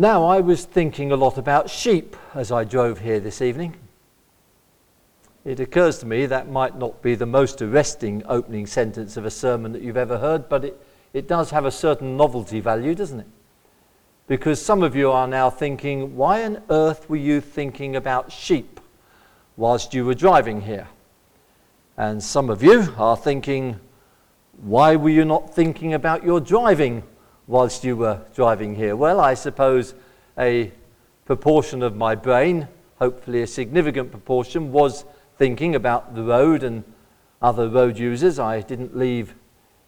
Now, I was thinking a lot about sheep as I drove here this evening. It occurs to me that might not be the most arresting opening sentence of a sermon that you've ever heard, but it, it does have a certain novelty value, doesn't it? Because some of you are now thinking, why on earth were you thinking about sheep whilst you were driving here? And some of you are thinking, why were you not thinking about your driving whilst you were driving here? Well, I suppose a proportion of my brain, hopefully a significant proportion, was thinking about the road and other road users. I didn't leave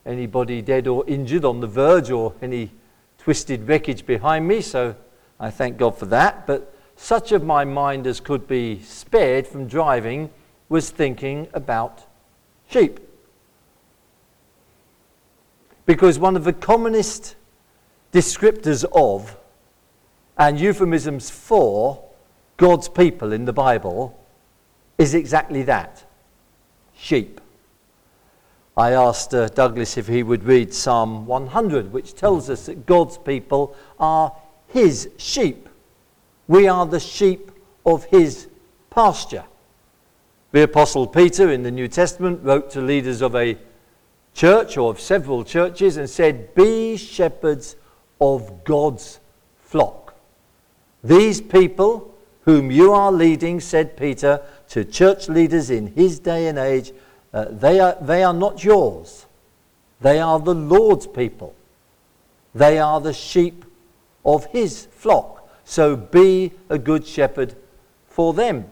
anybody dead or injured on the verge or any twisted wreckage behind me, so I thank God for that. But such of my mind as could be spared from driving was thinking about sheep. Because one of the commonest descriptors of and euphemisms for God's people in the Bible is exactly that sheep. I asked uh, Douglas if he would read Psalm 100, which tells us that God's people are his sheep. We are the sheep of his pasture. The Apostle Peter in the New Testament wrote to leaders of a church or of several churches and said, Be shepherds of God's flock. These people whom you are leading, said Peter to church leaders in his day and age, uh, they, are, they are not yours. They are the Lord's people. They are the sheep of his flock. So be a good shepherd for them.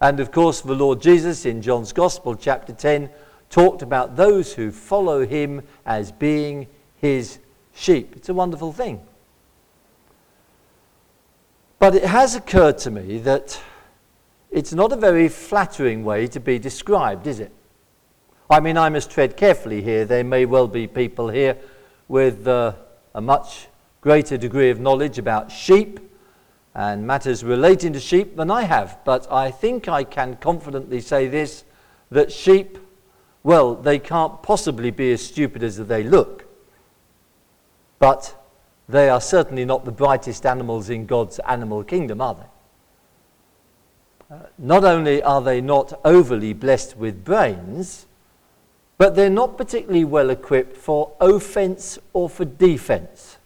And of course, the Lord Jesus in John's Gospel, chapter 10, talked about those who follow him as being his sheep. It's a wonderful thing. But it has occurred to me that it's not a very flattering way to be described, is it? I mean, I must tread carefully here. There may well be people here with uh, a much greater degree of knowledge about sheep and matters relating to sheep than I have. But I think I can confidently say this that sheep, well, they can't possibly be as stupid as they look. But they are certainly not the brightest animals in God's animal kingdom, are they? Uh, not only are they not overly blessed with brains, but they're not particularly well equipped for offense or for defense.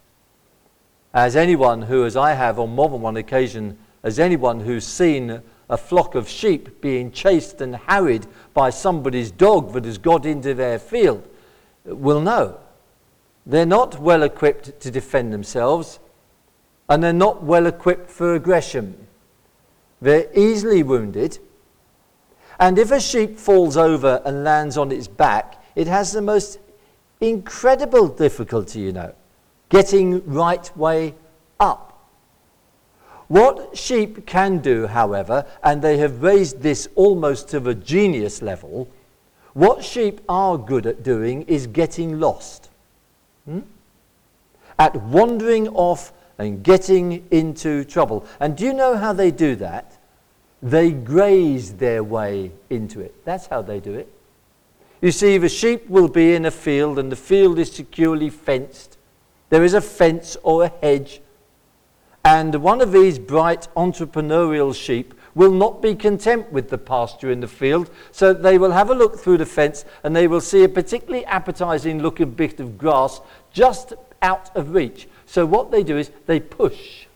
As anyone who, as I have on more than one occasion, as anyone who's seen a flock of sheep being chased and harried by somebody's dog that has got into their field will know. They're not well equipped to defend themselves, and they're not well equipped for aggression. They're easily wounded. And if a sheep falls over and lands on its back, it has the most incredible difficulty, you know, getting right way up. What sheep can do, however, and they have raised this almost to the genius level, what sheep are good at doing is getting lost. Hmm? At wandering off and getting into trouble. And do you know how they do that? They graze their way into it. That's how they do it. You see, the sheep will be in a field and the field is securely fenced. There is a fence or a hedge. And one of these bright entrepreneurial sheep will not be content with the pasture in the field, so they will have a look through the fence and they will see a particularly appetizing looking bit of grass just out of reach. So what they do is they push.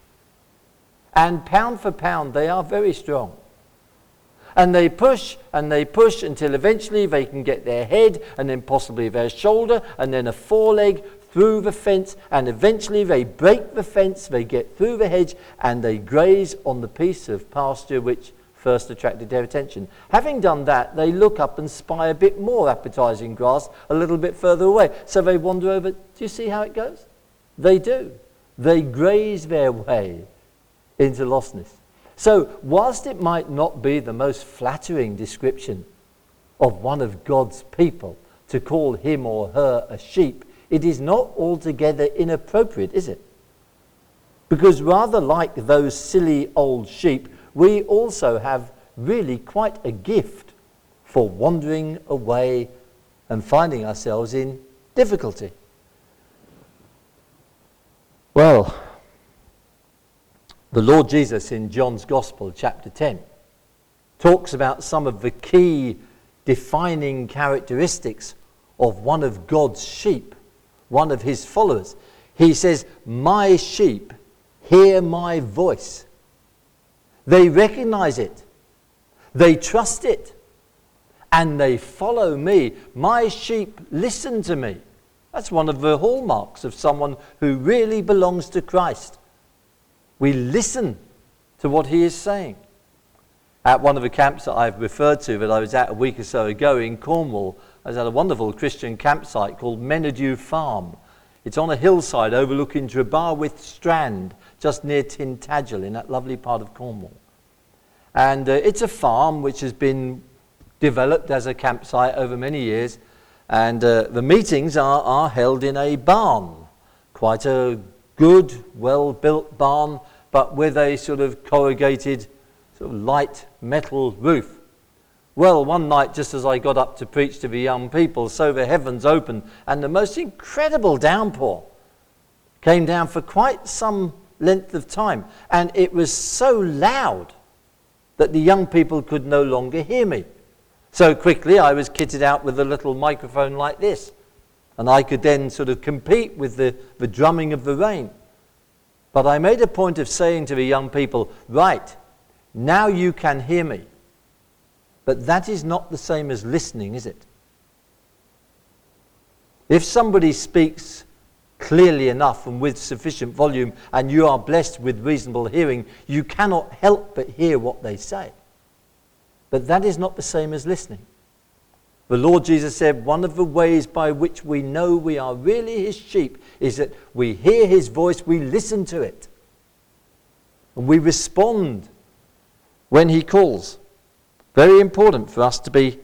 And pound for pound, they are very strong. And they push and they push until eventually they can get their head and then possibly their shoulder and then a foreleg through the fence. And eventually they break the fence, they get through the hedge, and they graze on the piece of pasture which first attracted their attention. Having done that, they look up and spy a bit more appetizing grass a little bit further away. So they wander over. Do you see how it goes? They do. They graze their way into lostness. So, whilst it might not be the most flattering description of one of God's people to call him or her a sheep, it is not altogether inappropriate, is it? Because rather like those silly old sheep, we also have really quite a gift for wandering away and finding ourselves in difficulty. Well, The Lord Jesus in John's Gospel, chapter 10, talks about some of the key defining characteristics of one of God's sheep, one of his followers. He says, My sheep hear my voice. They recognize it, they trust it, and they follow me. My sheep listen to me. That's one of the hallmarks of someone who really belongs to Christ. We listen to what he is saying. At one of the camps that I've referred to that I was at a week or so ago in Cornwall, I was at a wonderful Christian campsite called Menadew Farm. It's on a hillside overlooking Trebarwith Strand, just near Tintagel in that lovely part of Cornwall. And uh, it's a farm which has been developed as a campsite over many years. And uh, the meetings are, are held in a barn, quite a good, well built barn, but with a sort of corrugated, sort of light metal roof. Well, one night, just as I got up to preach to the young people, so the heavens opened, and the most incredible downpour came down for quite some length of time. And it was so loud that the young people could no longer hear me. So quickly, I was kitted out with a little microphone like this. And I could then sort of compete with the, the drumming of the rain. But I made a point of saying to the young people, right, now you can hear me. But that is not the same as listening, is it? If somebody speaks clearly enough and with sufficient volume, and you are blessed with reasonable hearing, you cannot help but hear what they say. But that is not the same as listening. The Lord Jesus said one of the ways by which we know we are really his sheep is that we hear his voice, we listen to it, and we respond when he calls. Very important for us to be,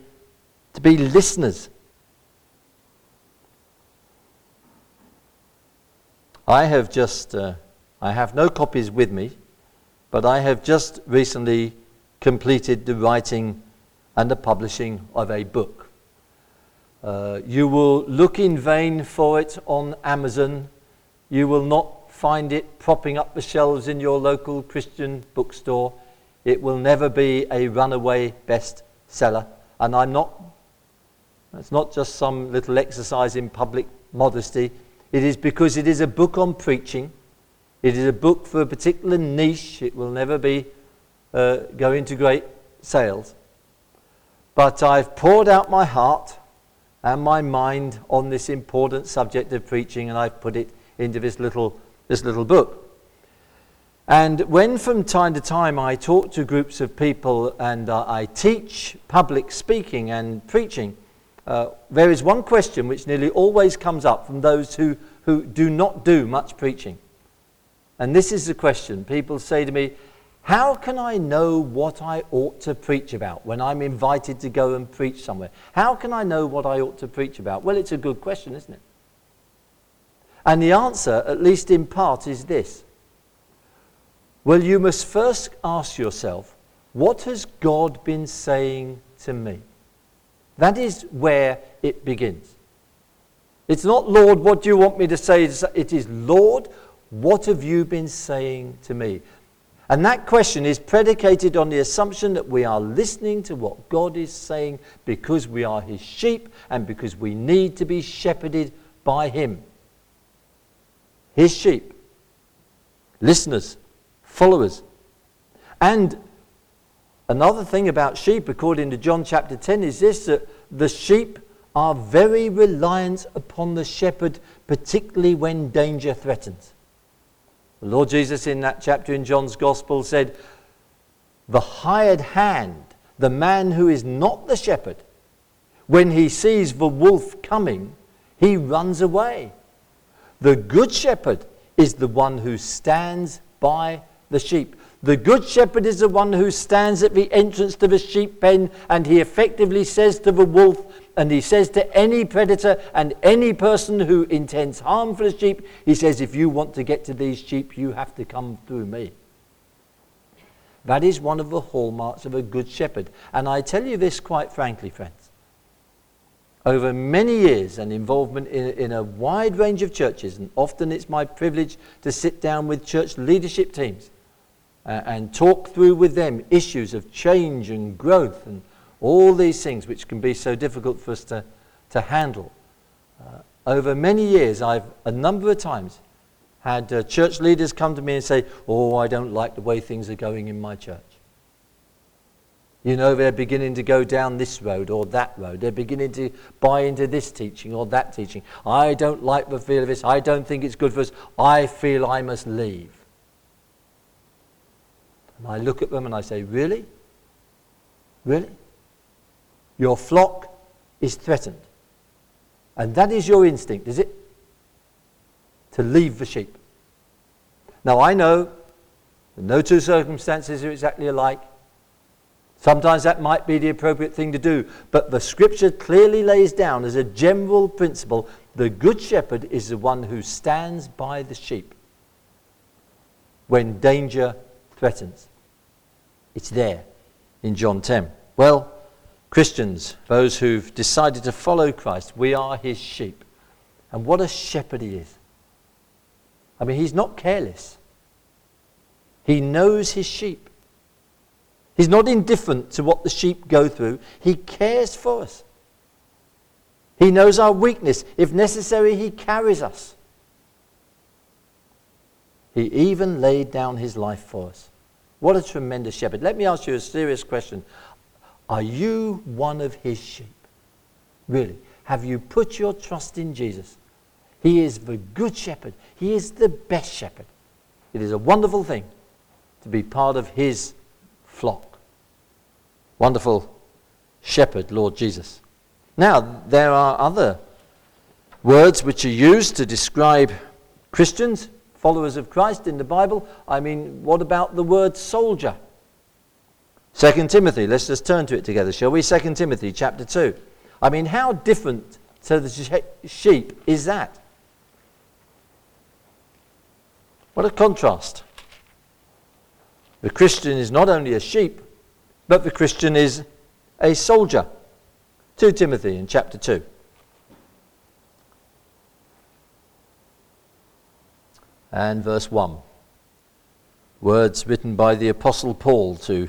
to be listeners. I have just, uh, I have no copies with me, but I have just recently completed the writing and the publishing of a book. Uh, you will look in vain for it on Amazon. You will not find it propping up the shelves in your local Christian bookstore. It will never be a runaway bestseller. And I'm not, it's not just some little exercise in public modesty. It is because it is a book on preaching. It is a book for a particular niche. It will never be uh, go into great sales. But I've poured out my heart and my mind on this important subject of preaching, and I've put it into this little, this little book. And when from time to time I talk to groups of people and uh, I teach public speaking and preaching, uh, there is one question which nearly always comes up from those who, who do not do much preaching. And this is the question. People say to me, How can I know what I ought to preach about when I'm invited to go and preach somewhere? How can I know what I ought to preach about? Well, it's a good question, isn't it? And the answer, at least in part, is this. Well, you must first ask yourself, what has God been saying to me? That is where it begins. It's not, Lord, what do you want me to say? It is, Lord, what have you been saying to me? And that question is predicated on the assumption that we are listening to what God is saying because we are his sheep and because we need to be shepherded by him. His sheep, listeners, followers. And Another thing about sheep, according to John chapter 10, is this that the sheep are very reliant upon the shepherd, particularly when danger threatens. The Lord Jesus, in that chapter in John's Gospel, said, The hired hand, the man who is not the shepherd, when he sees the wolf coming, he runs away. The good shepherd is the one who stands by the sheep. The good shepherd is the one who stands at the entrance to the sheep pen and he effectively says to the wolf, and he says to any predator and any person who intends harm for the sheep, he says, if you want to get to these sheep, you have to come through me. That is one of the hallmarks of a good shepherd. And I tell you this quite frankly, friends. Over many years and involvement in, in a wide range of churches, and often it's my privilege to sit down with church leadership teams uh, and talk through with them issues of change and growth and all these things which can be so difficult for us to, to handle. Uh, over many years, I've a number of times had uh, church leaders come to me and say, Oh, I don't like the way things are going in my church. You know, they're beginning to go down this road or that road. They're beginning to buy into this teaching or that teaching. I don't like the feel of this. I don't think it's good for us. I feel I must leave. And I look at them and I say, Really? Really? Your flock is threatened. And that is your instinct, is it? To leave the sheep. Now, I know that no two circumstances are exactly alike. Sometimes that might be the appropriate thing to do, but the scripture clearly lays down as a general principle the good shepherd is the one who stands by the sheep when danger threatens. It's there in John 10. Well, Christians, those who've decided to follow Christ, we are his sheep. And what a shepherd he is. I mean, he's not careless, he knows his sheep. He's not indifferent to what the sheep go through, he cares for us. He knows our weakness. If necessary, he carries us. He even laid down his life for us. What a tremendous shepherd. Let me ask you a serious question. Are you one of his sheep? Really? Have you put your trust in Jesus? He is the good shepherd. He is the best shepherd. It is a wonderful thing to be part of his flock. Wonderful shepherd, Lord Jesus. Now, there are other words which are used to describe Christians, followers of Christ in the Bible. I mean, what about the word soldier? 2 Timothy, let's just turn to it together, shall we? 2 Timothy chapter 2. I mean, how different to the sheep is that? What a contrast. The Christian is not only a sheep, but the Christian is a soldier. 2 Timothy in chapter 2. And verse 1. Words written by the Apostle Paul to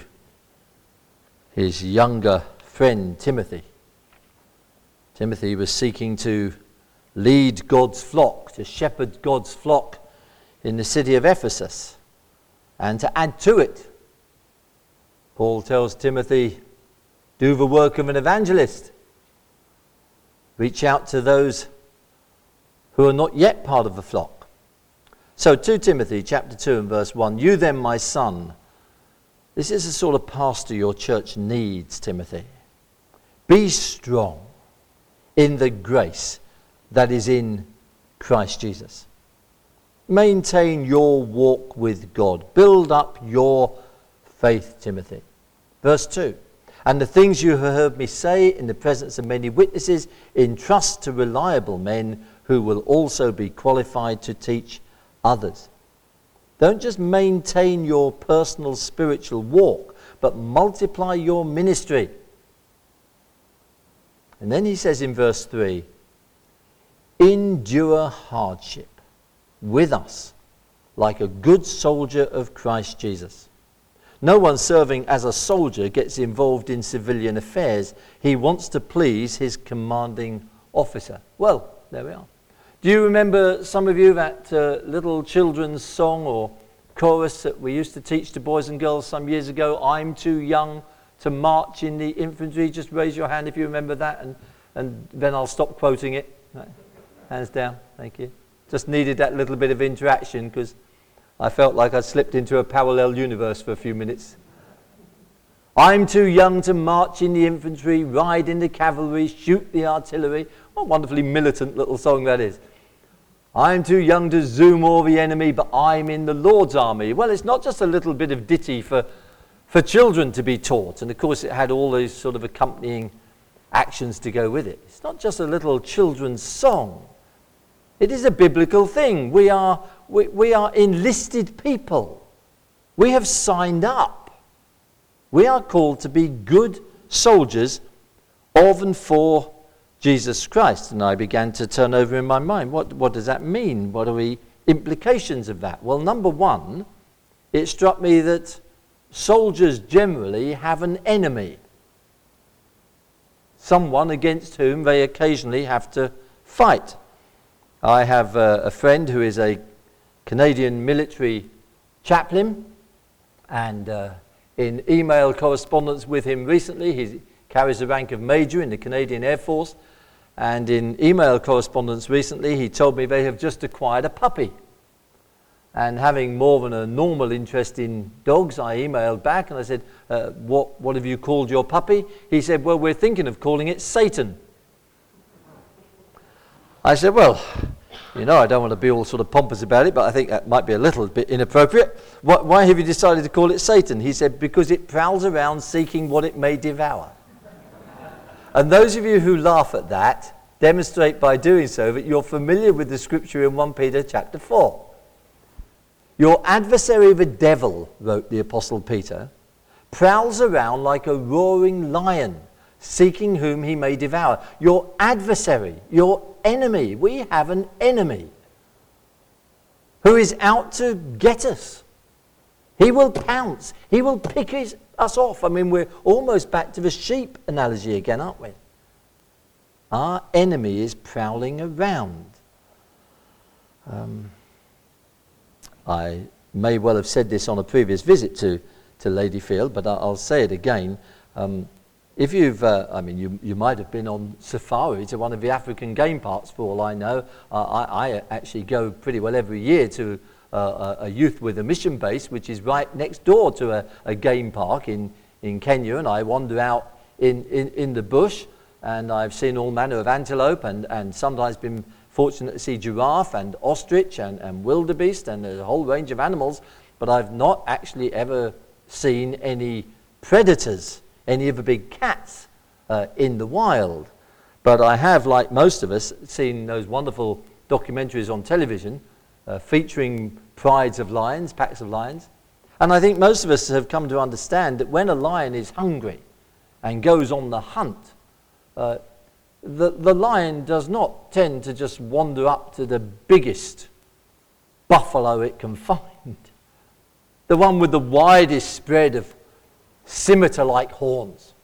his younger friend Timothy. Timothy was seeking to lead God's flock, to shepherd God's flock in the city of Ephesus. And to add to it, Paul tells Timothy, do the work of an evangelist. Reach out to those who are not yet part of the flock. So 2 Timothy chapter 2 and verse 1, you then, my son, this is the sort of pastor your church needs, Timothy. Be strong in the grace that is in Christ Jesus. Maintain your walk with God. Build up your faith, Timothy. Verse 2 And the things you have heard me say in the presence of many witnesses, entrust to reliable men who will also be qualified to teach others. Don't just maintain your personal spiritual walk, but multiply your ministry. And then he says in verse 3 endure hardship with us like a good soldier of Christ Jesus. No one serving as a soldier gets involved in civilian affairs. He wants to please his commanding officer. Well, there we are. Do you remember, some of you, that uh, little children's song or chorus that we used to teach to boys and girls some years ago? I'm too young to march in the infantry. Just raise your hand if you remember that, and, and then I'll stop quoting it. Right. Hands down. Thank you. Just needed that little bit of interaction because I felt like I'd slipped into a parallel universe for a few minutes. I'm too young to march in the infantry, ride in the cavalry, shoot the artillery. What a wonderfully militant little song that is. I'm too young to zoom all the enemy, but I'm in the Lord's army. Well, it's not just a little bit of ditty for, for children to be taught. And of course, it had all those sort of accompanying actions to go with it. It's not just a little children's song. It is a biblical thing. We are, we, we are enlisted people. We have signed up. We are called to be good soldiers of and for Jesus Christ. And I began to turn over in my mind what, what does that mean? What are the implications of that? Well, number one, it struck me that soldiers generally have an enemy, someone against whom they occasionally have to fight. I have uh, a friend who is a Canadian military chaplain, and uh, in email correspondence with him recently, he carries the rank of major in the Canadian Air Force. And in email correspondence recently, he told me they have just acquired a puppy. And having more than a normal interest in dogs, I emailed back and I said, uh, what, what have you called your puppy? He said, Well, we're thinking of calling it Satan. I said, Well, you know, I don't want to be all sort of pompous about it, but I think that might be a little bit inappropriate. Why have you decided to call it Satan? He said, Because it prowls around seeking what it may devour. And those of you who laugh at that demonstrate by doing so that you're familiar with the scripture in 1 Peter chapter 4. Your adversary, the devil, wrote the Apostle Peter, prowls around like a roaring lion, seeking whom he may devour. Your adversary, your enemy, we have an enemy who is out to get us. He will pounce, he will pick his, us off. I mean, we're almost back to the sheep analogy again, aren't we? Our enemy is prowling around. Um, I may well have said this on a previous visit to, to Ladyfield, but I'll say it again. Um, if you've, uh, I mean, you, you might have been on safari to one of the African game parks for all I know. Uh, I, I, actually go pretty well every year to uh, a, youth with a mission base, which is right next door to a, a game park in, in Kenya, and I wander out in, in, in the bush, and I've seen all manner of antelope and, and sometimes been fortunate to see giraffe and ostrich and, and wildebeest and a whole range of animals, but I've not actually ever seen any predators, any of the big cats uh, in the wild. But I have, like most of us, seen those wonderful documentaries on television uh, featuring prides of lions, packs of lions. And I think most of us have come to understand that when a lion is hungry and goes on the hunt, uh, the, the lion does not tend to just wander up to the biggest buffalo it can find. The one with the widest spread of scimitar like horns.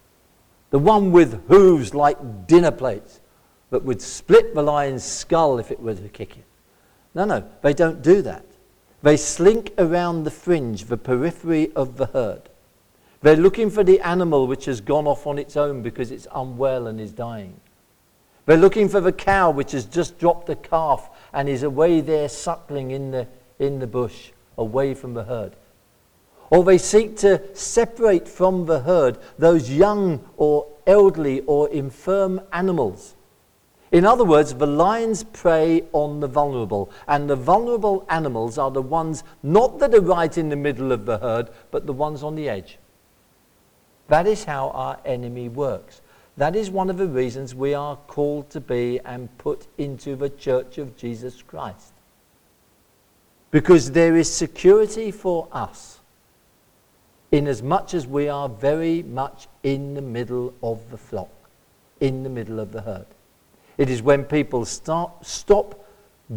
The one with hooves like dinner plates that would split the lion's skull if it were to kick it. No, no, they don't do that. They slink around the fringe, the periphery of the herd. They're looking for the animal which has gone off on its own because it's unwell and is dying. They're looking for the cow which has just dropped a calf and is away there suckling in the, in the bush, away from the herd. Or they seek to separate from the herd those young or elderly or infirm animals. In other words, the lions prey on the vulnerable, and the vulnerable animals are the ones not that are right in the middle of the herd, but the ones on the edge. That is how our enemy works. That is one of the reasons we are called to be and put into the church of Jesus Christ. Because there is security for us in as much as we are very much in the middle of the flock, in the middle of the herd. It is when people start, stop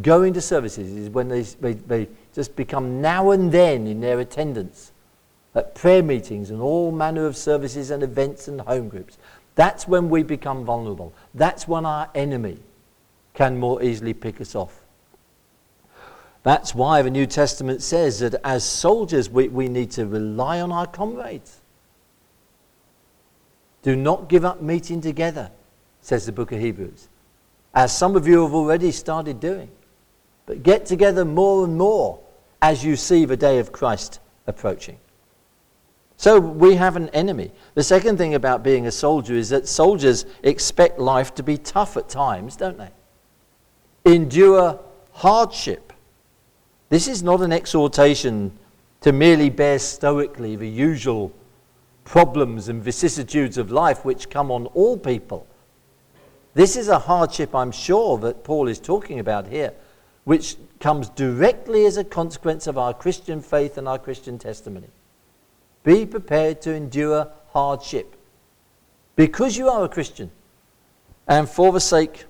going to services, it is when they, they, they just become now and then in their attendance at prayer meetings and all manner of services and events and home groups. That's when we become vulnerable. That's when our enemy can more easily pick us off. That's why the New Testament says that as soldiers, we, we need to rely on our comrades. Do not give up meeting together, says the book of Hebrews, as some of you have already started doing. But get together more and more as you see the day of Christ approaching. So we have an enemy. The second thing about being a soldier is that soldiers expect life to be tough at times, don't they? Endure hardship. This is not an exhortation to merely bear stoically the usual problems and vicissitudes of life which come on all people. This is a hardship, I'm sure, that Paul is talking about here, which comes directly as a consequence of our Christian faith and our Christian testimony. Be prepared to endure hardship because you are a Christian and for the sake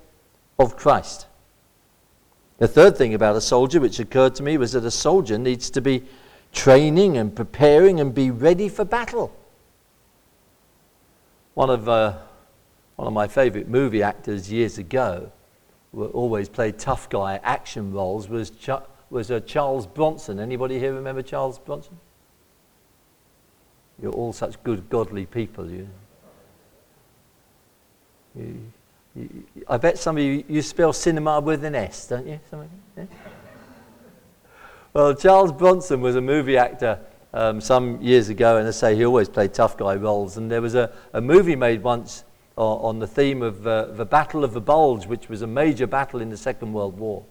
of Christ. The third thing about a soldier which occurred to me was that a soldier needs to be training and preparing and be ready for battle. One of, uh, one of my favourite movie actors years ago, who always played tough guy action roles, was, Ch- was uh, Charles Bronson. Anybody here remember Charles Bronson? You're all such good, godly people. You, you, you, I bet some of you, you spell cinema with an S, don't you? Yeah? Well, Charles Bronson was a movie actor um, some years ago, and I say he always played tough guy roles. And there was a, a movie made once on the theme of uh, the Battle of the Bulge, which was a major battle in the Second World War.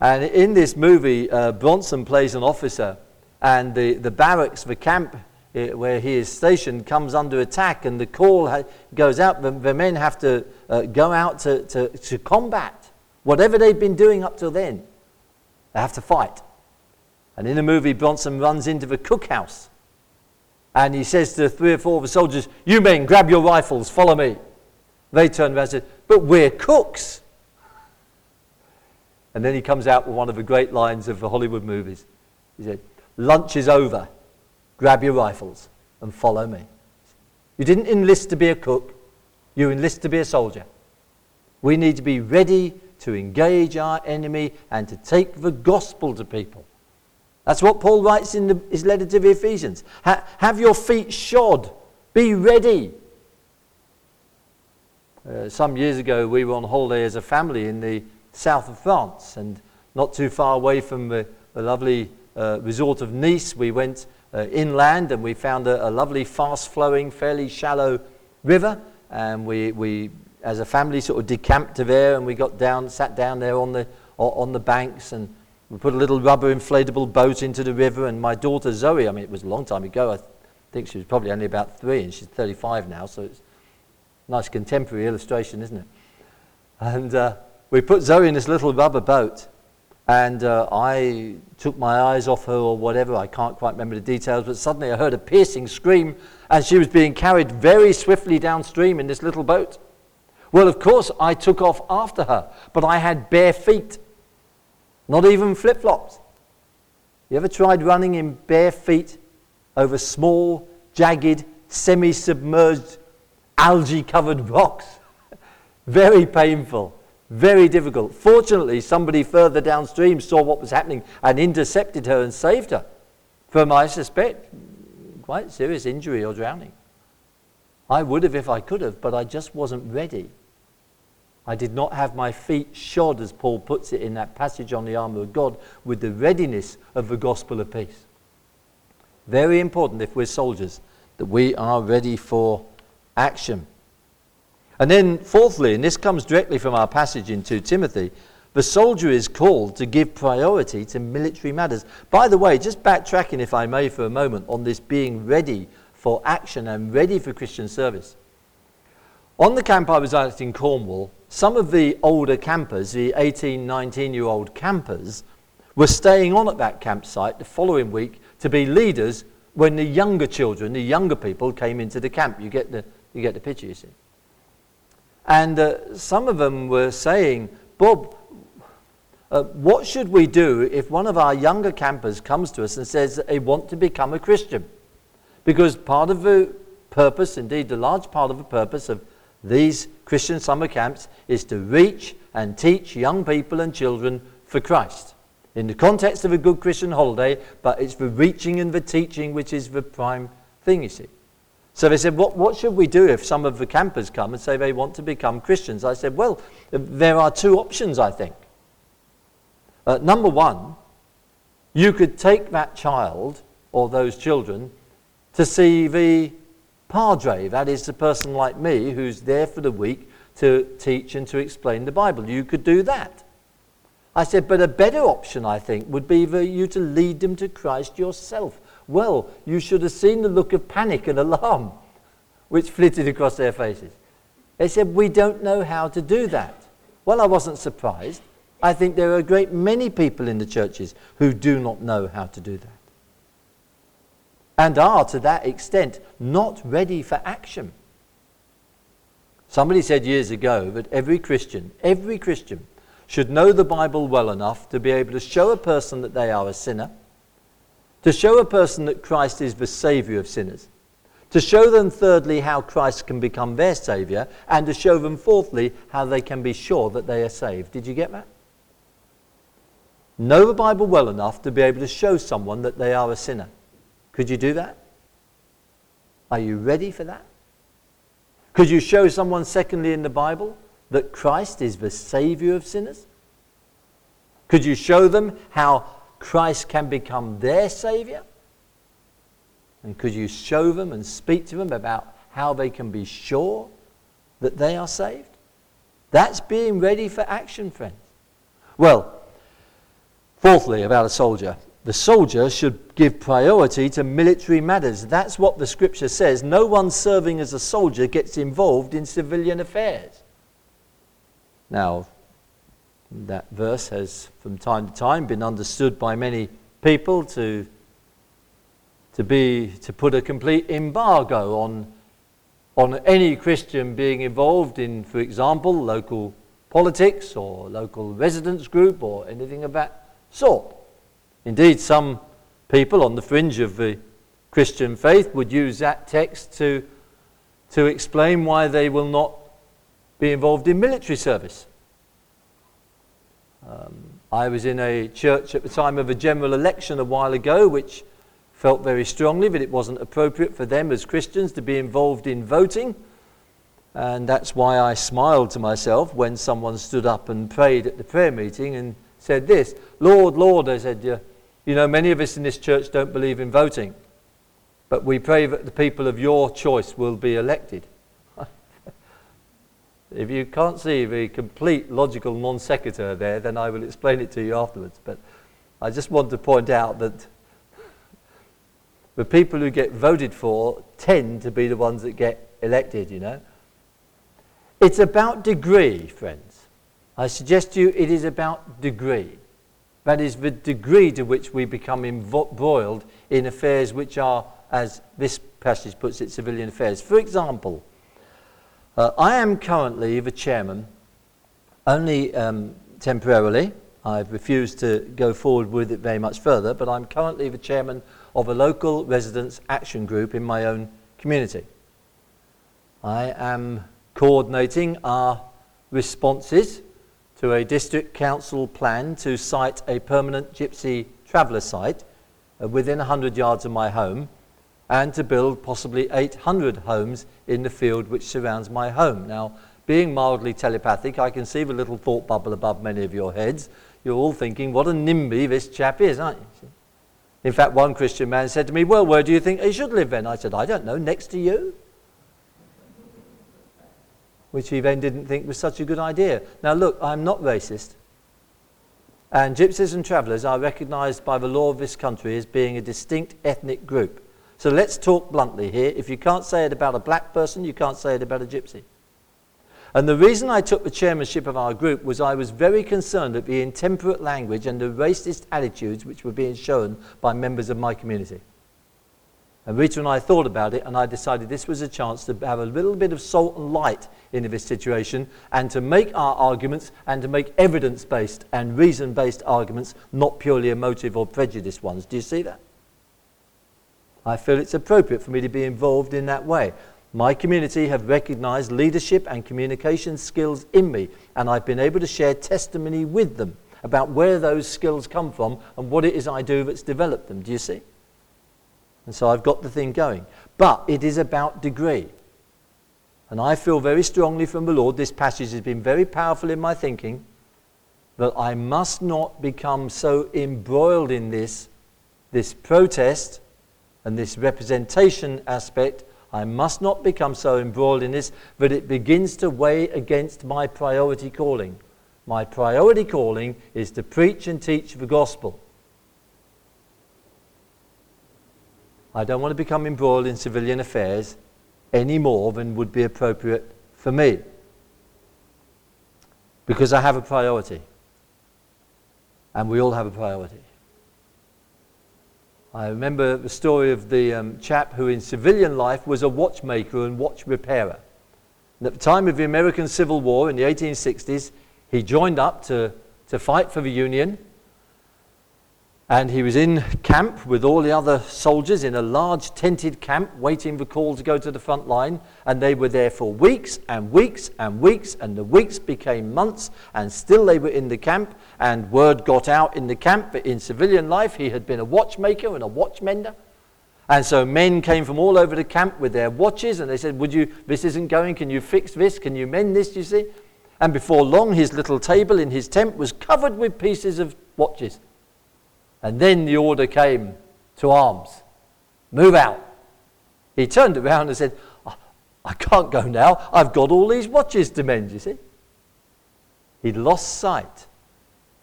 And in this movie, uh, Bronson plays an officer, and the, the barracks, the camp where he is stationed comes under attack and the call ha- goes out. The, the, men have to uh, go out to, to, to combat whatever they've been doing up till then. They have to fight. And in the movie, Bronson runs into the cookhouse and he says to three or four of the soldiers, You men, grab your rifles, follow me. They turn around and say, But we're cooks. And then he comes out with one of the great lines of the Hollywood movies. He said, Lunch is over grab your rifles and follow me. You didn't enlist to be a cook, you enlist to be a soldier. We need to be ready to engage our enemy and to take the gospel to people. That's what Paul writes in the, his letter to the Ephesians. Ha, have your feet shod, be ready. Uh, some years ago, we were on holiday as a family in the south of France, and not too far away from the, the lovely uh, resort of Nice, we went uh, inland and we found a, a lovely, fast flowing, fairly shallow river. And we, we, as a family, sort of decamped to there and we got down, sat down there on the, on the banks and we put a little rubber inflatable boat into the river. And my daughter Zoe, I mean, it was a long time ago, I think she was probably only about three and she's 35 now, so it's a nice contemporary illustration, isn't it? And uh, we put Zoe in this little rubber boat and uh, I took my eyes off her or whatever. I can't quite remember the details, but suddenly I heard a piercing scream, and she was being carried very swiftly downstream in this little boat. Well, of course, I took off after her, but I had bare feet, not even flip flops. You ever tried running in bare feet over small, jagged, semi submerged, algae covered rocks? very painful. Very difficult. Fortunately, somebody further downstream saw what was happening and intercepted her and saved her from, I suspect, quite serious injury or drowning. I would have if I could have, but I just wasn't ready. I did not have my feet shod, as Paul puts it in that passage on the armour of God, with the readiness of the gospel of peace. Very important if we're soldiers that we are ready for action. And then, fourthly, and this comes directly from our passage in 2 Timothy, the soldier is called to give priority to military matters. By the way, just backtracking, if I may, for a moment, on this being ready for action and ready for Christian service. On the camp I was at in Cornwall, some of the older campers, the 18, 19 year old campers, were staying on at that campsite the following week to be leaders when the younger children, the younger people, came into the camp. You get the, you get the picture, you see. And uh, some of them were saying, Bob, uh, what should we do if one of our younger campers comes to us and says that they want to become a Christian? Because part of the purpose, indeed, the large part of the purpose of these Christian summer camps is to reach and teach young people and children for Christ. In the context of a good Christian holiday, but it's the reaching and the teaching which is the prime thing, you see. So they said, what, what should we do if some of the campers come and say they want to become Christians? I said, Well, there are two options, I think. Uh, number one, you could take that child or those children to see the padre, that is, the person like me who's there for the week to teach and to explain the Bible. You could do that. I said, but a better option, I think, would be for you to lead them to Christ yourself. Well, you should have seen the look of panic and alarm which flitted across their faces. They said, We don't know how to do that. Well, I wasn't surprised. I think there are a great many people in the churches who do not know how to do that. And are, to that extent, not ready for action. Somebody said years ago that every Christian, every Christian, should know the Bible well enough to be able to show a person that they are a sinner To show a person that Christ is the Saviour of sinners. To show them, thirdly, how Christ can become their Saviour. And to show them, fourthly, how they can be sure that they are saved. Did you get that? Know the Bible well enough to be able to show someone that they are a sinner. Could you do that? Are you ready for that? Could you show someone, secondly, in the Bible that Christ is the Saviour of sinners? Could you show them how Christ can become their Saviour? And could you show them and speak to them about how they can be sure that they are saved? That's being ready for action, friends. Well, fourthly, about a soldier. The soldier should give priority to military matters. That's what the scripture says. No one serving as a soldier gets involved in civilian affairs. Now, that verse has from time to time been understood by many people to, to, be, to put a complete embargo on, on any Christian being involved in, for example, local politics or local residence group or anything of that sort. Indeed, some people on the fringe of the Christian faith would use that text to, to explain why they will not be involved in military service. Um, I was in a church at the time of a general election a while ago, which felt very strongly that it wasn't appropriate for them as Christians to be involved in voting. And that's why I smiled to myself when someone stood up and prayed at the prayer meeting and said this Lord, Lord, I said, you know, many of us in this church don't believe in voting, but we pray that the people of your choice will be elected. If you can't see the complete logical non sequitur there, then I will explain it to you afterwards. But I just want to point out that the people who get voted for tend to be the ones that get elected, you know. It's about degree, friends. I suggest to you it is about degree. That is the degree to which we become embroiled in affairs which are, as this passage puts it, civilian affairs. For example, uh, I am currently the chairman, only um, temporarily. I've refused to go forward with it very much further, but I'm currently the chairman of a local residents action group in my own community. I am coordinating our responses to a district council plan to site a permanent gypsy traveller site uh, within 100 yards of my home and to build possibly 800 homes in the field which surrounds my home. Now, being mildly telepathic, I can see the little thought bubble above many of your heads. You're all thinking, what a NIMBY this chap is, aren't you? In fact, one Christian man said to me, Well, where do you think he should live then? I said, I don't know, next to you. Which he then didn't think was such a good idea. Now, look, I'm not racist. And gypsies and travellers are recognised by the law of this country as being a distinct ethnic group. So let's talk bluntly here. If you can't say it about a black person, you can't say it about a gypsy. And the reason I took the chairmanship of our group was I was very concerned at the intemperate language and the racist attitudes which were being shown by members of my community. And Rita and I thought about it, and I decided this was a chance to have a little bit of salt and light into this situation and to make our arguments and to make evidence based and reason based arguments, not purely emotive or prejudiced ones. Do you see that? I feel it's appropriate for me to be involved in that way. My community have recognized leadership and communication skills in me, and I've been able to share testimony with them about where those skills come from and what it is I do that's developed them. Do you see? And so I've got the thing going. But it is about degree. And I feel very strongly from the Lord, this passage has been very powerful in my thinking, that I must not become so embroiled in this, this protest and this representation aspect, I must not become so embroiled in this that it begins to weigh against my priority calling. My priority calling is to preach and teach the gospel. I don't want to become embroiled in civilian affairs any more than would be appropriate for me. Because I have a priority. And we all have a priority. I remember the story of the um, chap who, in civilian life, was a watchmaker and watch repairer. And at the time of the American Civil War in the 1860s, he joined up to, to fight for the Union. And he was in camp with all the other soldiers in a large tented camp, waiting for call to go to the front line. And they were there for weeks and weeks and weeks, and the weeks became months, and still they were in the camp. And word got out in the camp that in civilian life he had been a watchmaker and a watchmender. And so men came from all over the camp with their watches, and they said, Would you, this isn't going, can you fix this? Can you mend this, you see? And before long, his little table in his tent was covered with pieces of watches. And then the order came to arms move out. He turned around and said, I can't go now. I've got all these watches to mend, you see. He'd lost sight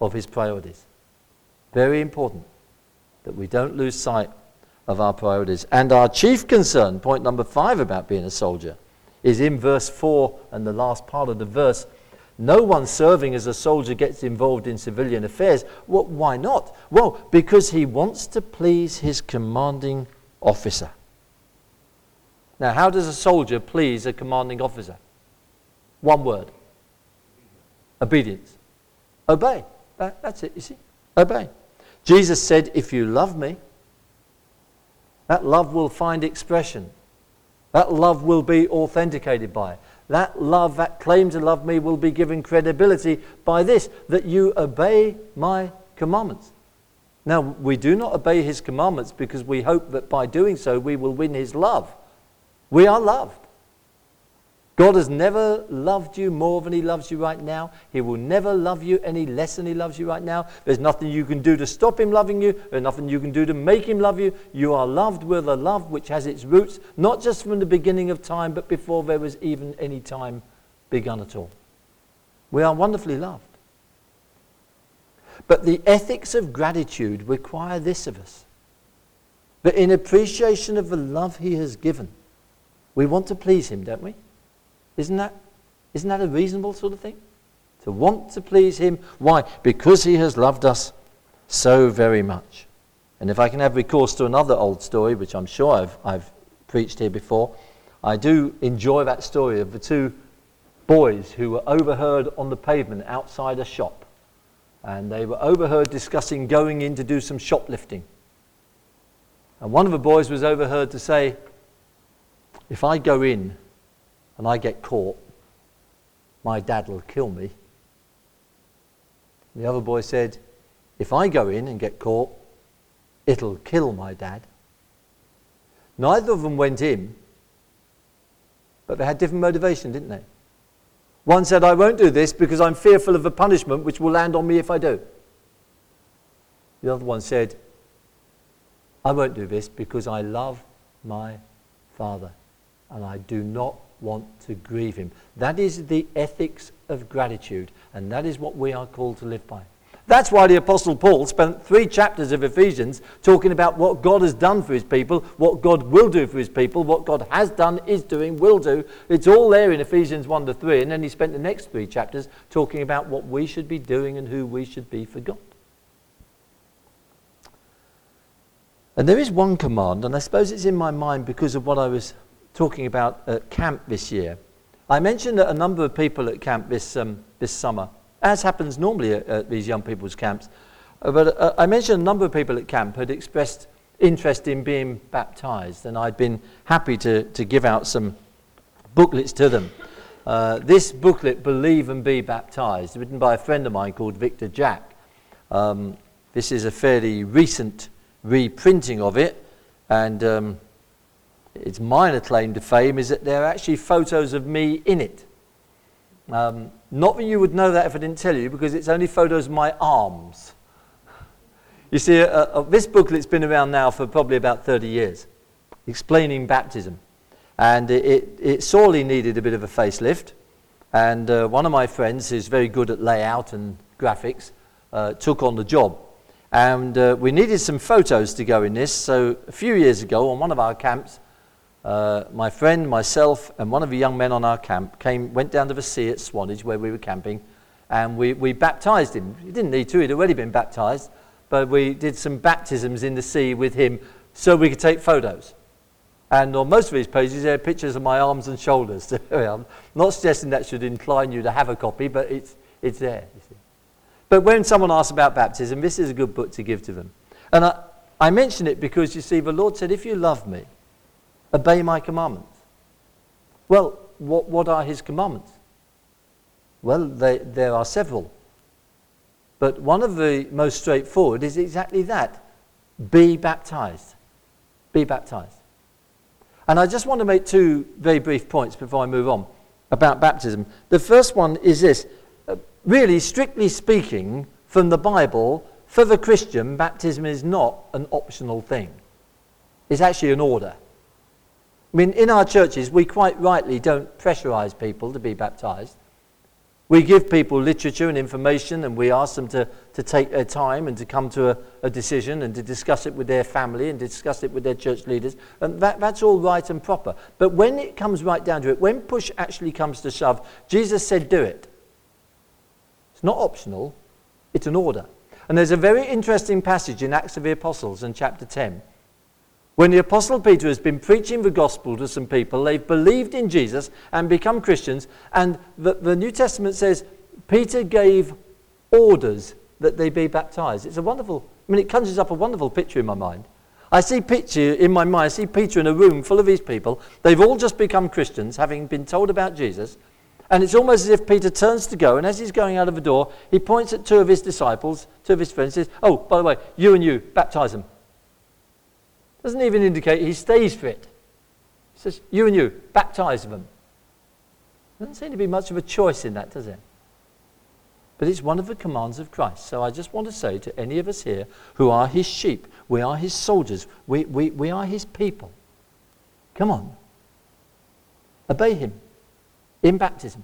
of his priorities. Very important that we don't lose sight of our priorities. And our chief concern, point number five about being a soldier, is in verse 4 and the last part of the verse no one serving as a soldier gets involved in civilian affairs. Well, why not? Well, because he wants to please his commanding officer. Now, how does a soldier please a commanding officer? One word obedience. Obey. that's it, you see. Obey. Jesus said, If you love me, that love will find expression. That love will be authenticated by that love, that claim to love me, will be given credibility by this that you obey my commandments. Now, we do not obey his commandments because we hope that by doing so we will win his love. We are loved. God has never loved you more than He loves you right now. He will never love you any less than He loves you right now. There's nothing you can do to stop Him loving you. There's nothing you can do to make Him love you. You are loved with a love which has its roots, not just from the beginning of time, but before there was even any time begun at all. We are wonderfully loved. But the ethics of gratitude require this of us that in appreciation of the love He has given, we want to please Him, don't we? Isn't that, isn't that a reasonable sort of thing? To want to please Him. Why? Because He has loved us so very much. And if I can have recourse to another old story, which I'm sure I've, I've preached here before, I do enjoy that story of the two boys who were overheard on the pavement outside a shop. And they were overheard discussing going in to do some shoplifting. And one of the boys was overheard to say, If I go in and I get caught, my dad will kill me. The other boy said, If I go in and get caught, it'll kill my dad. Neither of them went in, but they had different motivation, didn't they? One said, I won't do this because I'm fearful of the punishment which will land on me if I do. The other one said, I won't do this because I love my father and I do not want to grieve him. That is the ethics of gratitude, and that is what we are called to live by. That's why the Apostle Paul spent three chapters of Ephesians talking about what God has done for his people, what God will do for his people, what God has done, is doing, will do. It's all there in Ephesians 1 to 3. And then he spent the next three chapters talking about what we should be doing and who we should be for God. And there is one command, and I suppose it's in my mind because of what I was talking about at camp this year. I mentioned that a number of people at camp this, um, this summer, as happens normally at, at these young people's camps, uh, but uh, I mentioned a number of people at camp had expressed interest in being baptized, and I'd been happy to, to give out some booklets to them. Uh, this booklet, Believe and Be Baptized, written by a friend of mine called Victor Jack. Um, this is a fairly recent reprinting of it, and um, its minor claim to fame is that there are actually photos of me in it. Um, not that you would know that if I didn't tell you, because it's only photos of my arms. You see, uh, uh, this booklet's been around now for probably about 30 years, explaining baptism. And it, it, it sorely needed a bit of a facelift. And uh, one of my friends, who's very good at layout and graphics, uh, took on the job. And uh, we needed some photos to go in this. So a few years ago, on one of our camps, uh, my friend, myself, and one of the young men on our camp came, went down to the sea at Swanage where we were camping, and we, we baptized him. He didn't need to, he'd already been baptized, but we did some baptisms in the sea with him so we could take photos. And on most of these pages, there are pictures of my arms and shoulders. I'm not suggesting that should incline you to have a copy, but it's, it's there. But when someone asks about baptism, this is a good book to give to them. And I, I mention it because you see, the Lord said, If you love me, obey my commandments. Well, what, what are his commandments? Well, they, there are several. But one of the most straightforward is exactly that be baptized. Be baptized. And I just want to make two very brief points before I move on about baptism. The first one is this uh, really, strictly speaking, from the Bible, for the Christian, baptism is not an optional thing, it's actually an order. I mean, in our churches, we quite rightly don't pressurize people to be baptized. We give people literature and information, and we ask them to, to take their time and to come to a, a decision and to discuss it with their family and discuss it with their church leaders. And that, that's all right and proper. But when it comes right down to it, when push actually comes to shove, Jesus said, Do it. It's not optional, it's an order. And there's a very interesting passage in Acts of the Apostles in chapter 10 when the Apostle Peter has been preaching the gospel to some people, they've believed in Jesus and become Christians, and the, the New Testament says Peter gave orders that they be baptized. It's a wonderful, I mean, it conjures up a wonderful picture in my mind. I see picture in my mind, I see Peter in a room full of these people. They've all just become Christians, having been told about Jesus. And it's almost as if Peter turns to go, and as he's going out of the door, he points at two of his disciples, two of his friends, and says, Oh, by the way, you and you, baptize them. Doesn't even indicate he stays fit. He says, You and you, baptize them. Doesn't seem to be much of a choice in that, does it? But it's one of the commands of Christ. So I just want to say to any of us here who are his sheep, we are his soldiers, we, we, we are his people. Come on. Obey him in baptism.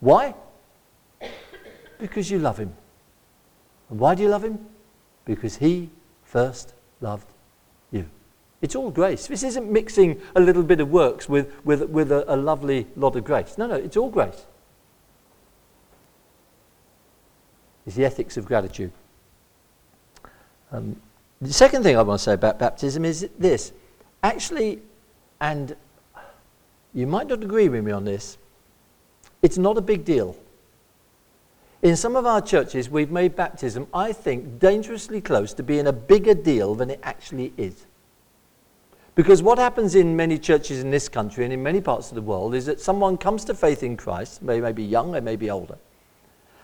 Why? Because you love him. And why do you love him? Because he first loved. It's all grace. This isn't mixing a little bit of works with, with, with a, a lovely lot of grace. No, no, it's all grace. It's the ethics of gratitude. Um, the second thing I want to say about baptism is this. Actually, and you might not agree with me on this, it's not a big deal. In some of our churches, we've made baptism, I think, dangerously close to being a bigger deal than it actually is. Because what happens in many churches in this country and in many parts of the world is that someone comes to faith in Christ, they may be young, they may be older,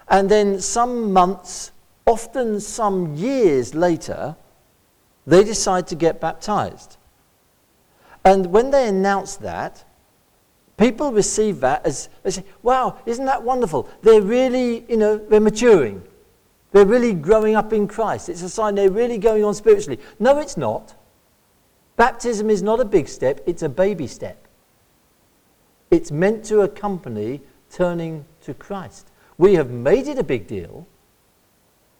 and then some months, often some years later, they decide to get baptized. And when they announce that, People receive that as, they say, wow, isn't that wonderful? They're really, you know, they're maturing. They're really growing up in Christ. It's a sign they're really going on spiritually. No, it's not. Baptism is not a big step, it's a baby step. It's meant to accompany turning to Christ. We have made it a big deal,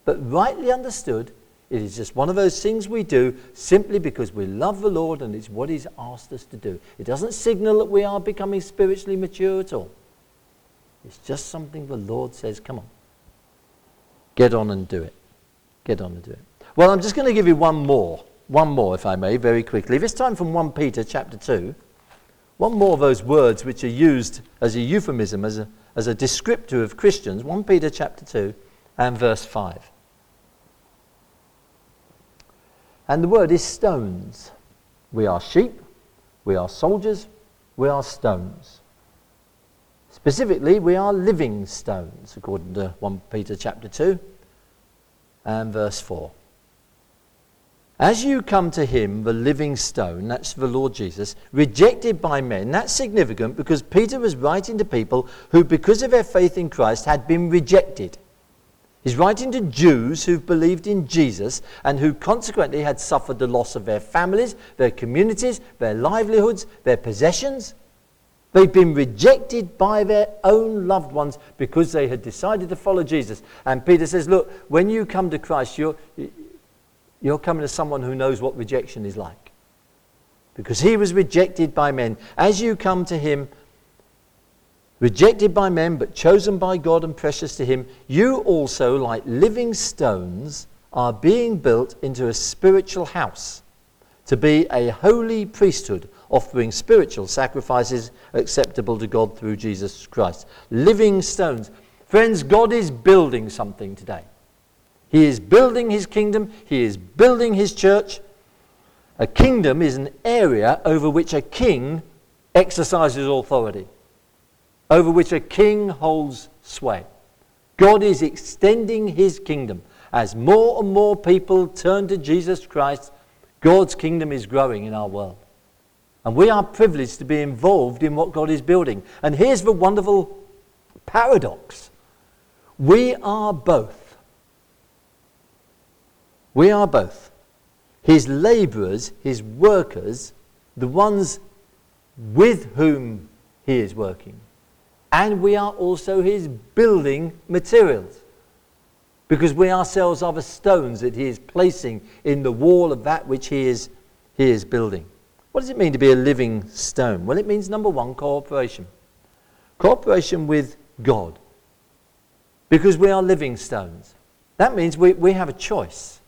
but rightly understood, it is just one of those things we do simply because we love the Lord and it's what He's asked us to do. It doesn't signal that we are becoming spiritually mature at all. It's just something the Lord says, come on, get on and do it. Get on and do it. Well, I'm just going to give you one more, one more, if I may, very quickly. This time from 1 Peter chapter 2. One more of those words which are used as a euphemism, as a, as a descriptor of Christians. 1 Peter chapter 2 and verse 5. And the word is stones. We are sheep, we are soldiers, we are stones. Specifically, we are living stones, according to 1 Peter chapter 2 and verse 4. As you come to him, the living stone, that's the Lord Jesus, rejected by men, that's significant because Peter was writing to people who, because of their faith in Christ, had been rejected. He's writing to Jews who've believed in Jesus and who consequently had suffered the loss of their families, their communities, their livelihoods, their possessions. They've been rejected by their own loved ones because they had decided to follow Jesus. And Peter says, Look, when you come to Christ, you're, you're coming to someone who knows what rejection is like. Because he was rejected by men. As you come to him, rejected by men, but chosen by God and precious to Him, you also, like living stones, are being built into a spiritual house to be a holy priesthood, offering spiritual sacrifices acceptable to God through Jesus Christ. Living stones. Friends, God is building something today. He is building his kingdom, he is building his church. A kingdom is an area over which a king exercises authority, over which a king holds sway. God is extending his kingdom. As more and more people turn to Jesus Christ, God's kingdom is growing in our world. And we are privileged to be involved in what God is building. And here's the wonderful paradox we are both. We are both. His laborers, his workers, the ones with whom he is working. And we are also his building materials. Because we ourselves are the stones that he is placing in the wall of that which he is, he is building. What does it mean to be a living stone? Well, it means number one, cooperation. Cooperation with God. Because we are living stones. That means we, we have a choice,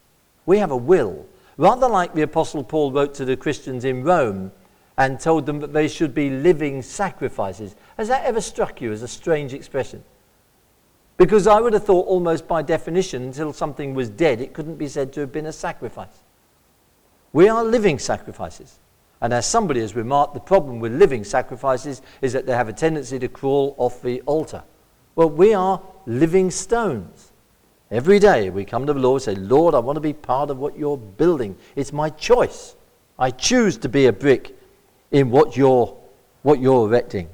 we have a will. Rather like the Apostle Paul wrote to the Christians in Rome and told them that they should be living sacrifices. Has that ever struck you as a strange expression? Because I would have thought, almost by definition, until something was dead, it couldn't be said to have been a sacrifice. We are living sacrifices. And as somebody has remarked, the problem with living sacrifices is that they have a tendency to crawl off the altar. Well, we are living stones. Every day we come to the Lord and say, Lord, I want to be part of what you're building. It's my choice. I choose to be a brick in what you're, what you're erecting.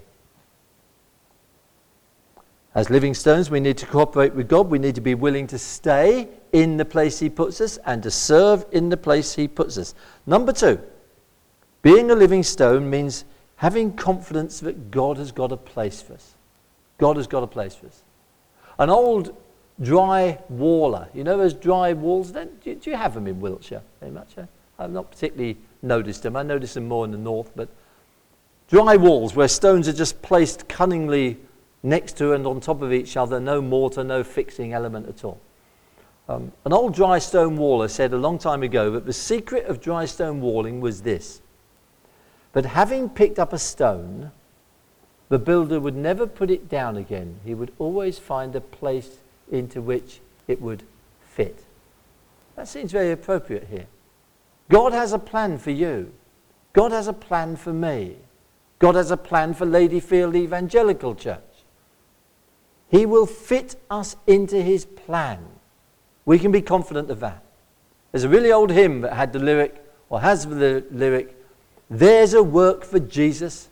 As living stones, we need to cooperate with God. We need to be willing to stay in the place He puts us and to serve in the place He puts us. Number two, being a living stone means having confidence that God has got a place for us. God has got a place for us. An old dry waller, you know those dry walls? Do you have them in Wiltshire very much? I've not particularly noticed them. I notice them more in the north, but dry walls where stones are just placed cunningly next to and on top of each other, no mortar, no fixing element at all. Um, an old dry stone waller said a long time ago that the secret of dry stone walling was this that having picked up a stone, the builder would never put it down again. He would always find a place into which it would fit. That seems very appropriate here. God has a plan for you. God has a plan for me. God has a plan for Ladyfield Evangelical Church. He will fit us into his plan. We can be confident of that. There's a really old hymn that had the lyric, or has the lyric, There's a work for Jesus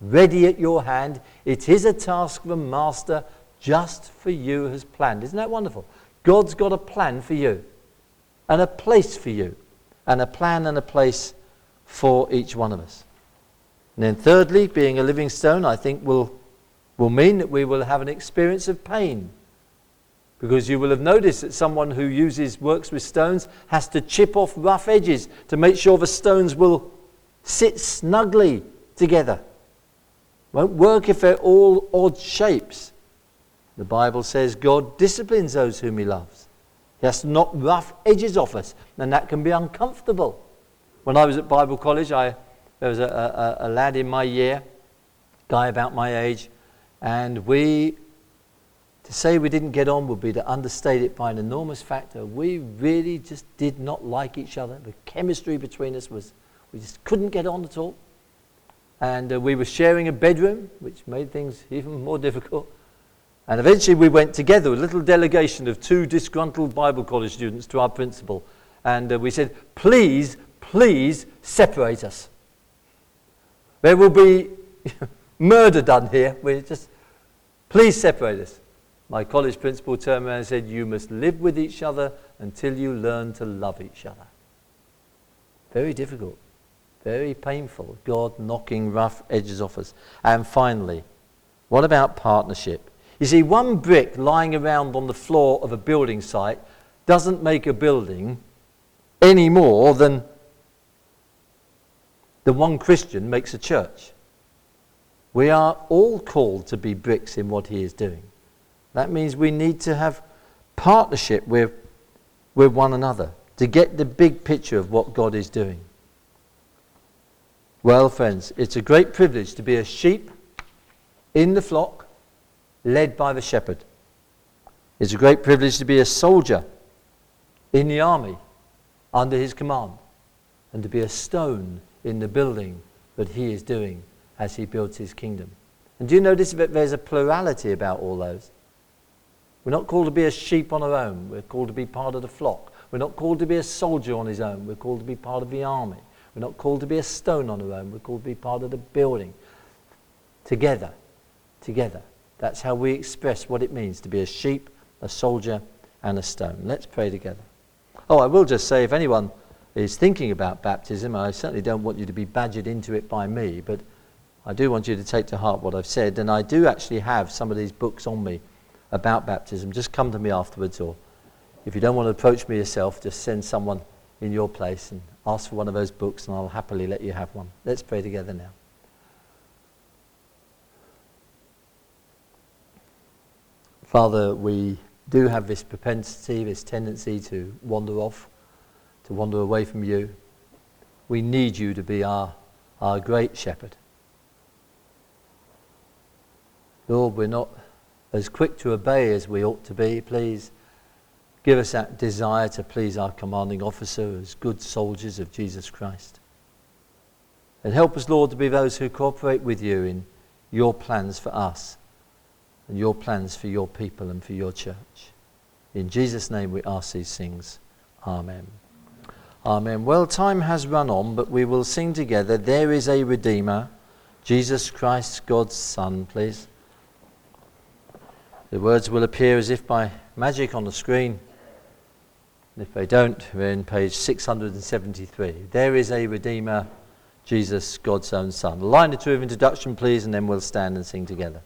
ready at your hand. It is a task for the Master just for you has planned. Isn't that wonderful? God's got a plan for you, and a place for you, and a plan and a place for each one of us. And then, thirdly, being a living stone, I think will will mean that we will have an experience of pain. Because you will have noticed that someone who uses works with stones has to chip off rough edges to make sure the stones will sit snugly together. Won't work if they're all odd shapes. The Bible says God disciplines those whom he loves. He has to knock rough edges off us, and that can be uncomfortable. When I was at Bible college, I, there was a, a, a lad in my year, guy about my age, and we, to say we didn't get on would be to understate it by an enormous factor. We really just did not like each other. The chemistry between us was, we just couldn't get on at all. And uh, we were sharing a bedroom, which made things even more difficult. And eventually we went together, a little delegation of two disgruntled Bible college students, to our principal. And uh, we said, please, please separate us. There will be murder done here. We just, please separate us. My college principal turned around and said, You must live with each other until you learn to love each other. Very difficult, very painful. God knocking rough edges off us. And finally, what about partnership? You see, one brick lying around on the floor of a building site doesn't make a building any more than the one Christian makes a church. We are all called to be bricks in what he is doing. That means we need to have partnership with, with one another to get the big picture of what God is doing. Well, friends, it's a great privilege to be a sheep in the flock, led by the shepherd. It's a great privilege to be a soldier in the army under his command and to be a stone in the building that he is doing as he builds his kingdom. And do you notice that there's a plurality about all those? We're not called to be a sheep on our own. We're called to be part of the flock. We're not called to be a soldier on his own. We're called to be part of the army. We're not called to be a stone on our own. We're called to be part of the building. Together. Together. That's how we express what it means to be a sheep, a soldier, and a stone. Let's pray together. Oh, I will just say if anyone is thinking about baptism, I certainly don't want you to be badgered into it by me, but I do want you to take to heart what I've said. And I do actually have some of these books on me about baptism. Just come to me afterwards, or if you don't want to approach me yourself, just send someone in your place and ask for one of those books, and I'll happily let you have one. Let's pray together now. Father, we do have this propensity, this tendency to wander off, to wander away from you. We need you to be our, our great shepherd. Lord, we're not as quick to obey as we ought to be. Please give us that desire to please our commanding officer as good soldiers of Jesus Christ. And help us, Lord, to be those who cooperate with you in your plans for us and your plans for your people and for your church. In Jesus' name we ask these things. Amen. Amen. Well, time has run on, but we will sing together. There is a Redeemer, Jesus Christ, God's Son, please. The words will appear as if by magic on the screen. And if they don't, we're in page 673. There is a Redeemer, Jesus, God's own Son. A line or two of introduction, please, and then we'll stand and sing together.